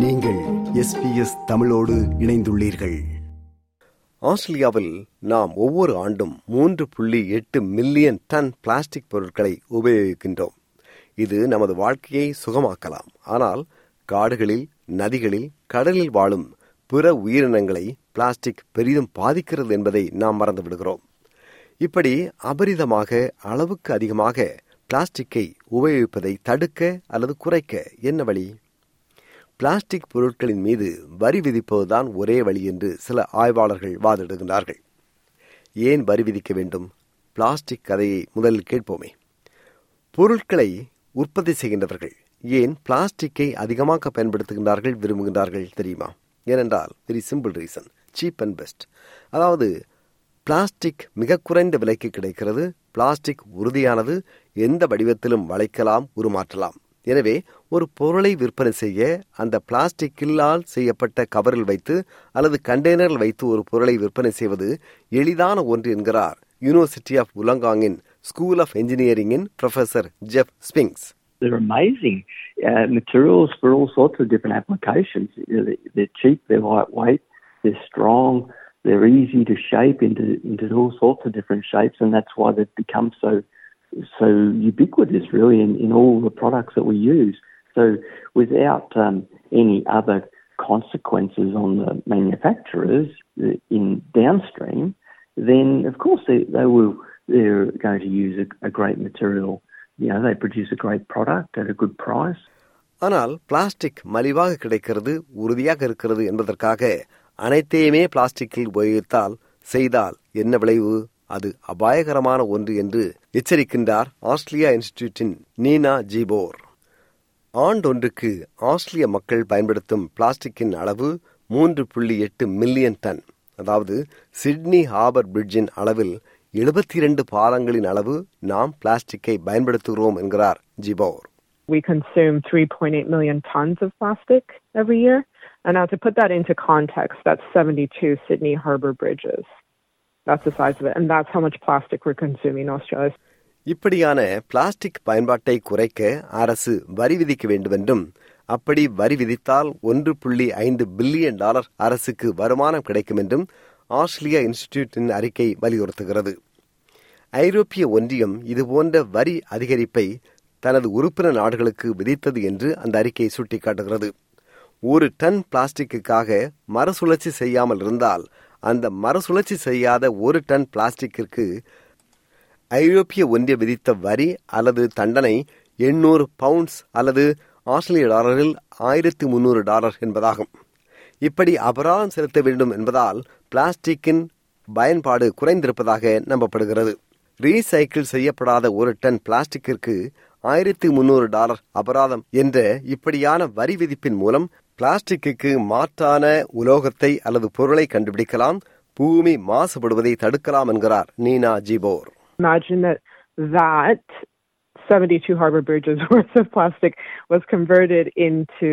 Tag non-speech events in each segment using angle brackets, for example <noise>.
நீங்கள் எஸ்பிஎஸ் தமிழோடு இணைந்துள்ளீர்கள். ஆஸ்திரேலியாவில் நாம் ஒவ்வொரு ஆண்டும் மூன்று புள்ளி எட்டு மில்லியன் டன் பிளாஸ்டிக் பொருட்களை உபயோகிக்கின்றோம். இது நமது வாழ்க்கையை சுகமாக்கலாம். ஆனால் காடுகளில் நதிகளில் கடலில் வாழும் பிற உயிரினங்களை பிளாஸ்டிக் பெரிதும் பாதிக்கிறது என்பதை நாம் மறந்துவிடுகிறோம் இப்படி அபரிதமாக அளவுக்கு அதிகமாக பிளாஸ்டிக்கை உபயோகிப்பதை தடுக்க அல்லது குறைக்க என்ன வழி? பிளாஸ்டிக் பொருட்களின் மீது வரி விதிப்பதுதான் ஒரே வழி என்று சில ஆய்வாளர்கள் வாதிடுகின்றார்கள். ஏன் வரி விதிக்க வேண்டும்? பிளாஸ்டிக் கதையை முதலில் கேட்போமே. பொருட்களை உற்பத்தி செய்கின்றவர்கள் ஏன் பிளாஸ்டிக்கை அதிகமாக பயன்படுத்துகின்றார்கள் விரும்புகின்றார்கள் தெரியுமா? ஏனென்றால் very simple reason cheap and best அதாவது பிளாஸ்டிக் மிக குறைந்த விலைக்கு கிடைக்கிறது பிளாஸ்டிக் உறுதியானது எந்த வடிவத்திலும் வளைக்கலாம் உருமாற்றலாம். எனவே ஒரு பொருளை விற்பனை செய்ய அந்த பிளாஸ்டிக்கில்லால் செய்யப்பட்ட கவரில் வைத்து அல்லது கண்டெய்னரில் வைத்து ஒரு பொருளை விற்பனை செய்வது எளிதான ஒன்று என்கிறார் யூனிவர்சிட்டி ஆஃப் உலங்காங்கின் school of என்ஜினியரிங்கின் professor Geoff Spinks They're amazing uh, materials for all sorts of different applications. They're, they're cheap, they're lightweight, they're strong, they're easy to shape into into all sorts of different shapes, and that's why they've become so so ubiquitous, really, in, in all the products that we use. So, without um, any other consequences on the manufacturers in downstream, then of course they, they will they're going to use a, a great material. You know, they produce a great product at a good price. ஆனால் plastic மலிவாக கிடைக்கிறது உறுதியாக இருக்கிறது என்பதற்காக அனைத்தையுமே பிளாஸ்டிக்கில் உபயோகித்தால் செய்தால் என்ன விளைவு அது அபாயகரமான ஒன்று என்று எச்சரிக்கின்றார் ஆஸ்திரேலியா இன்ஸ்டிடியூட்டின் நீனா ஜிபோர் ஆண்டொன்றுக்கு ஆஸ்திரேலிய மக்கள் பயன்படுத்தும் பிளாஸ்டிக்கின் அளவு மூன்று புள்ளி எட்டு மில்லியன் டன் அதாவது சிட்னி ஹார்பர் பிரிட்ஜின் அளவில் எழுபத்தி இரண்டு பாலங்களின் அளவு நாம் பிளாஸ்டிக்கை பயன்படுத்துகிறோம் என்கிறார் ஜிபோர் We consume 3.8 million tons of plastic every year. And now to put that into context, that's 72 Sydney Harbour bridges. That's the size of it. And that's how much plastic we're consuming in Australia. இப்படியான plastic பயன்பாட்டை குறைக்க அரசு வரி விதிக்க வேண்டும் என்றும் அப்படி வரி விதித்தால் ஒன்று புள்ளி ஐந்து பில்லியன் டாலர் அரசுக்கு வருமானம் கிடைக்கும் என்றும் ஆஸ்திரேலியா இன்ஸ்டிடியூட்டின் அறிக்கை வலியுறுத்துகிறது. ஐரோப்பிய ஒன்றியம் இதுபோன்ற வரி அதிகரிப்பை தனது உறுப்பினர் நாடுகளுக்கு விதித்தது என்று அந்த அறிக்கை சுட்டிக்காட்டுகிறது. ஒரு டன் பிளாஸ்டிக்குக்காக மறுசுழற்சி செய்யாமல் இருந்தால் அந்த மறுசுழற்சி செய்யாத ஒரு டன் பிளாஸ்டிக்கிற்கு ஐரோப்பிய ஒன்றிய விதித்த வரி அல்லது தண்டனை எண்ணூறு பவுண்ட்ஸ் அல்லது ஆஸ்திரேலிய டாலரில் ஆயிரத்தி முன்னூறு டாலர் என்பதாகும். இப்படி அபராதம் செலுத்த வேண்டும் என்பதால் பிளாஸ்டிக்கின் பயன்பாடு குறைந்திருப்பதாக நம்பப்படுகிறது. ரீசைக்கிள் செய்யப்படாத ஒரு டன் பிளாஸ்டிக்கிற்கு ஆயிரத்தி முன்னூறு டாலர் அபராதம் என்ற இப்படியான வரி விதிப்பின் மூலம் பிளாஸ்டிக்கு மாற்றான உலோகத்தை அல்லது பொருளை கண்டுபிடிக்கலாம் பூமி மாசுபடுவதை தடுக்கலாம் என்கிறார் நீனா ஜிபோர். Imagine that that 72 harbor bridges <laughs> worth of plastic was converted into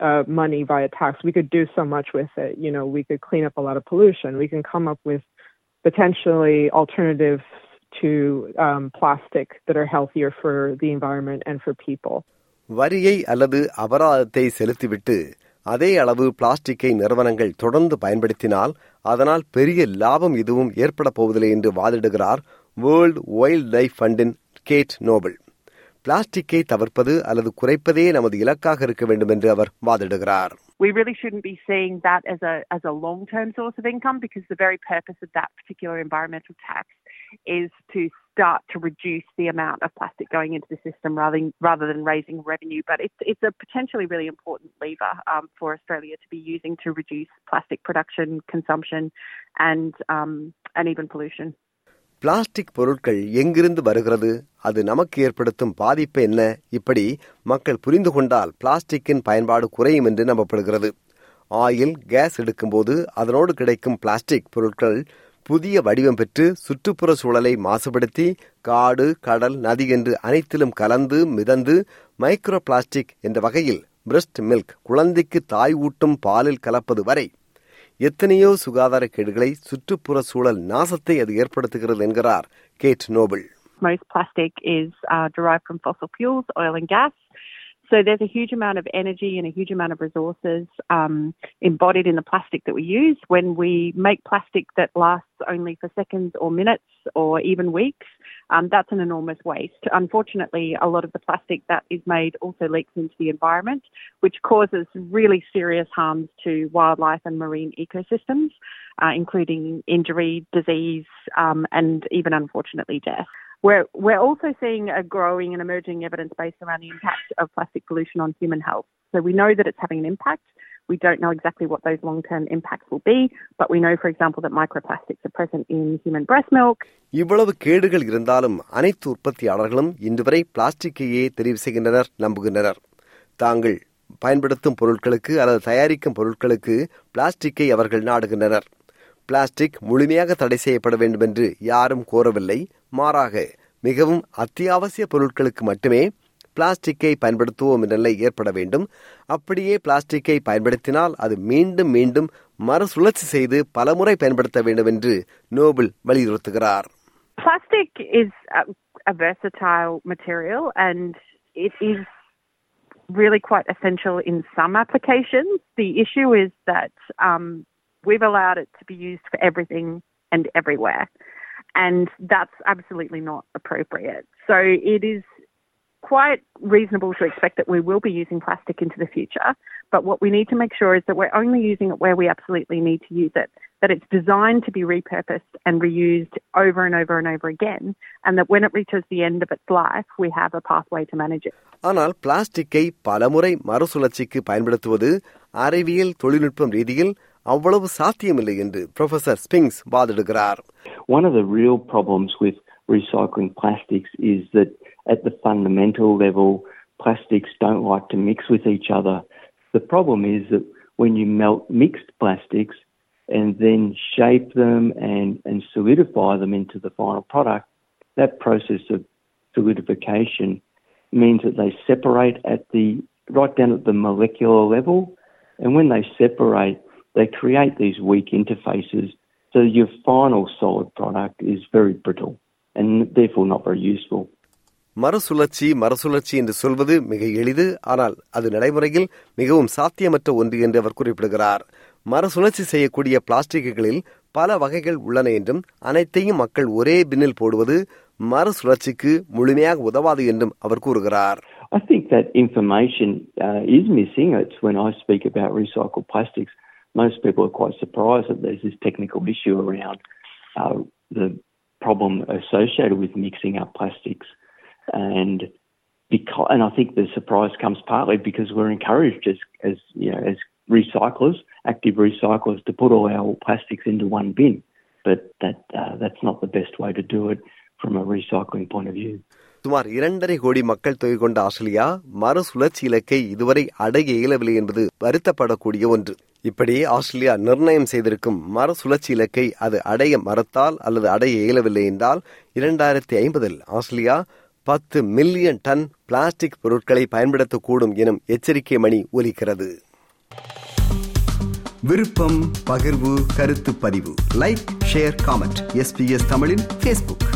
uh, money via tax. We could do so much with it. You know, we could clean up a lot of pollution. We can come up with potentially alternatives to um, plastic that are healthier for the environment and for people. வரியை அல்லது அபராதத்தை செலுத்திவிட்டு அதே அளவு பிளாஸ்டிக்கை நிறுவனங்கள் தொடர்ந்து பயன்படுத்தினால் அதனால் பெரிய லாபம் எதுவும் ஏற்பட போவதில்லை என்று வாதிடுகிறார் வேர்ல்ட் வைல்ட் லைஃப் ஃபண்டின் கேட் நோபல் பிளாஸ்டிக்கை தவிர்ப்பது அல்லது குறைப்பதே நமது இலக்காக இருக்க வேண்டும் என்று அவர் வாதிடுகிறார் we really shouldn't be seeing that as a as a long term source of income because the very purpose of that particular environmental tax is to start to reduce the amount of plastic going into the system rather than, rather than raising revenue. But it's it's a potentially really important lever um, for Australia to be using to reduce plastic production, consumption, and um, and even pollution. Plastic பொருட்கள் எங்கிருந்து வருகிறது? அது நமக்கு ஏற்படுத்தும் பாதிப்பு என்ன? இப்படி மக்கள் புரிந்து கொண்டால் பிளாஸ்டிக்கின் பயன்பாடு குறையும் என்று நம்பப்படுகிறது. ஆயில் கேஸ் எடுக்கும்போது அதனோடு கிடைக்கும் பிளாஸ்டிக் பொருட்கள் புதிய வடிவம் பெற்று சுற்றுப்புற சூழலை மாசுபடுத்தி காடு கடல் நதி என்று அனைத்திலும் கலந்து மிதந்து மைக்ரோ பிளாஸ்டிக் என்ற வகையில் பிரஸ்ட் மில்க் குழந்தைக்கு தாய் ஊட்டும் பாலில் கலப்பது வரை எத்தனையோ சுகாதார கேடுகளை சுற்றுப்புற சூழல் நாசத்தை அது ஏற்படுத்துகிறது என்கிறார் Kate Noble Most plastic is uh, derived from fossil fuels, oil and gas. So there's a huge amount of energy and a huge amount of resources um, embodied in the plastic that we use. When we make plastic that lasts only for seconds or minutes or even weeks, um, that's an enormous waste. Unfortunately, a lot of the plastic that is made also leaks into the environment, which causes really serious harms to wildlife and marine ecosystems, uh, including injury, disease, um, and even unfortunately death. We're, we're also seeing a growing and emerging evidence base around the impact of plastic pollution on human health. So we know that it's having an impact. We don't know exactly what those long term impacts will be, but we know, for example, that microplastics are present in human breast milk. இவ்வளவு கேடுகள் இருந்தாலும் அனைத்து உற்பத்தியாளர்களும் இன்று வரை பிளாஸ்டிக்கையே தெரிவு செய்கின்றனர் நம்புகின்றனர். தாங்கள் பயன்படுத்தும் பொருட்களுக்கு அல்லது தயாரிக்கும் பொருட்களுக்கு பிளாஸ்டிக்கை அவர்கள் நாடுகின்றனர். பிளாஸ்டிக் முழுமையாக தடை செய்யப்பட வேண்டும் என்று யாரும் கோரவில்லை. மாறாக மிகவும் அத்தியாவசிய பொருட்களுக்கு மட்டுமே பிளாஸ்டிக்கை பயன்படுத்துவோம் என்ற நிலை ஏற்பட வேண்டும் அப்படியே பிளாஸ்டிக்கை பயன்படுத்தினால் அது மீண்டும் மீண்டும் மறுசுழற்சி செய்து பலமுறை பயன்படுத்த வேண்டும் என்று நோபல் வலியுறுத்துகிறார் Plastic is a, a versatile material and it is really quite essential in some applications. The issue is that um, we've allowed it to be used for everything and everywhere. And that's absolutely not appropriate. So it is quite reasonable to expect that we will be using plastic into the future. But what we need to make sure is that we're only using it where we absolutely need to use it, that it's designed to be repurposed and reused over and over and over again, and that when it reaches the end of its life, we have a pathway to manage it. ஆனால் பிளாஸ்டிக்கை பலமுறை மறுசுழற்சிக்கு பயன்படுத்துவது அறிவியல் தொழில்நுட்பம் ரீதியில் அவ்வளவு சாத்தியமில்லை என்று ப்ரொஃபசர் ஸ்பிங்ஸ் வாதிடுகிறார் One of the real problems with recycling plastics is that at the fundamental level, plastics don't like to mix with each other. The problem is that when you melt mixed plastics and then shape them and, and solidify them into the final product, that process of solidification means that they separate at the right down at the molecular level. And when they separate, they create these weak interfaces. So your final solid product is very brittle and therefore not very useful. மறுசுழற்சி மறுசுழற்சி என்று சொல்வது மிக எளிது ஆனால் அது நடைமுறையில் மிகவும் சாத்தியமற்ற ஒன்று என்று அவர் குறிப்பிடுகிறார் மறுசுழற்சி செய்யக்கூடிய பிளாஸ்டிக்குகளில் பல வகைகள் உள்ளன என்றும் அனைத்தையும் மக்கள் ஒரே பின்னில் போடுவது மறுசுழற்சிக்கு முழுமையாக உதவாது என்றும் அவர் கூறுகிறார் I think that information uh, is missing. It's when I speak about recycled plastics, most people are quite surprised that there's this technical issue around uh, the problem associated with mixing up plastics. And because, and I think the surprise comes partly because we're encouraged as, as you know, as recyclers, active recyclers, to put all our plastics into one bin. But that uh, that's not the best way to do it from a recycling point of view. சுமார் இரண்டரை கோடி மக்கள் தொகை கொண்ட Australia மறுசுழற்சி இலக்கை இதுவரை அடைய இயலவில்லை என்பது வருத்தப்படக்கூடிய ஒன்று இப்படி ஆஸ்திரேலியா நிர்ணயம் செய்திருக்கும் மறுசுழற்சி இலக்கை அது அடைய மறுத்தால் அல்லது அடைய இயலவில்லை என்றால் இரண்டாயிரத்தி ஐம்பதில் ஆஸ்திரேலியா பத்து மில்லியன் டன் பிளாஸ்டிக் பொருட்களை பயன்படுத்தக்கூடும் எனும் எச்சரிக்கை மணி ஒலிக்கிறது. விருப்பம் பகிர்வு கருத்து பதிவு. லைக் ஷேர் காமெண்ட் எஸ்பிஎஸ் தமிழின் பேஸ்புக்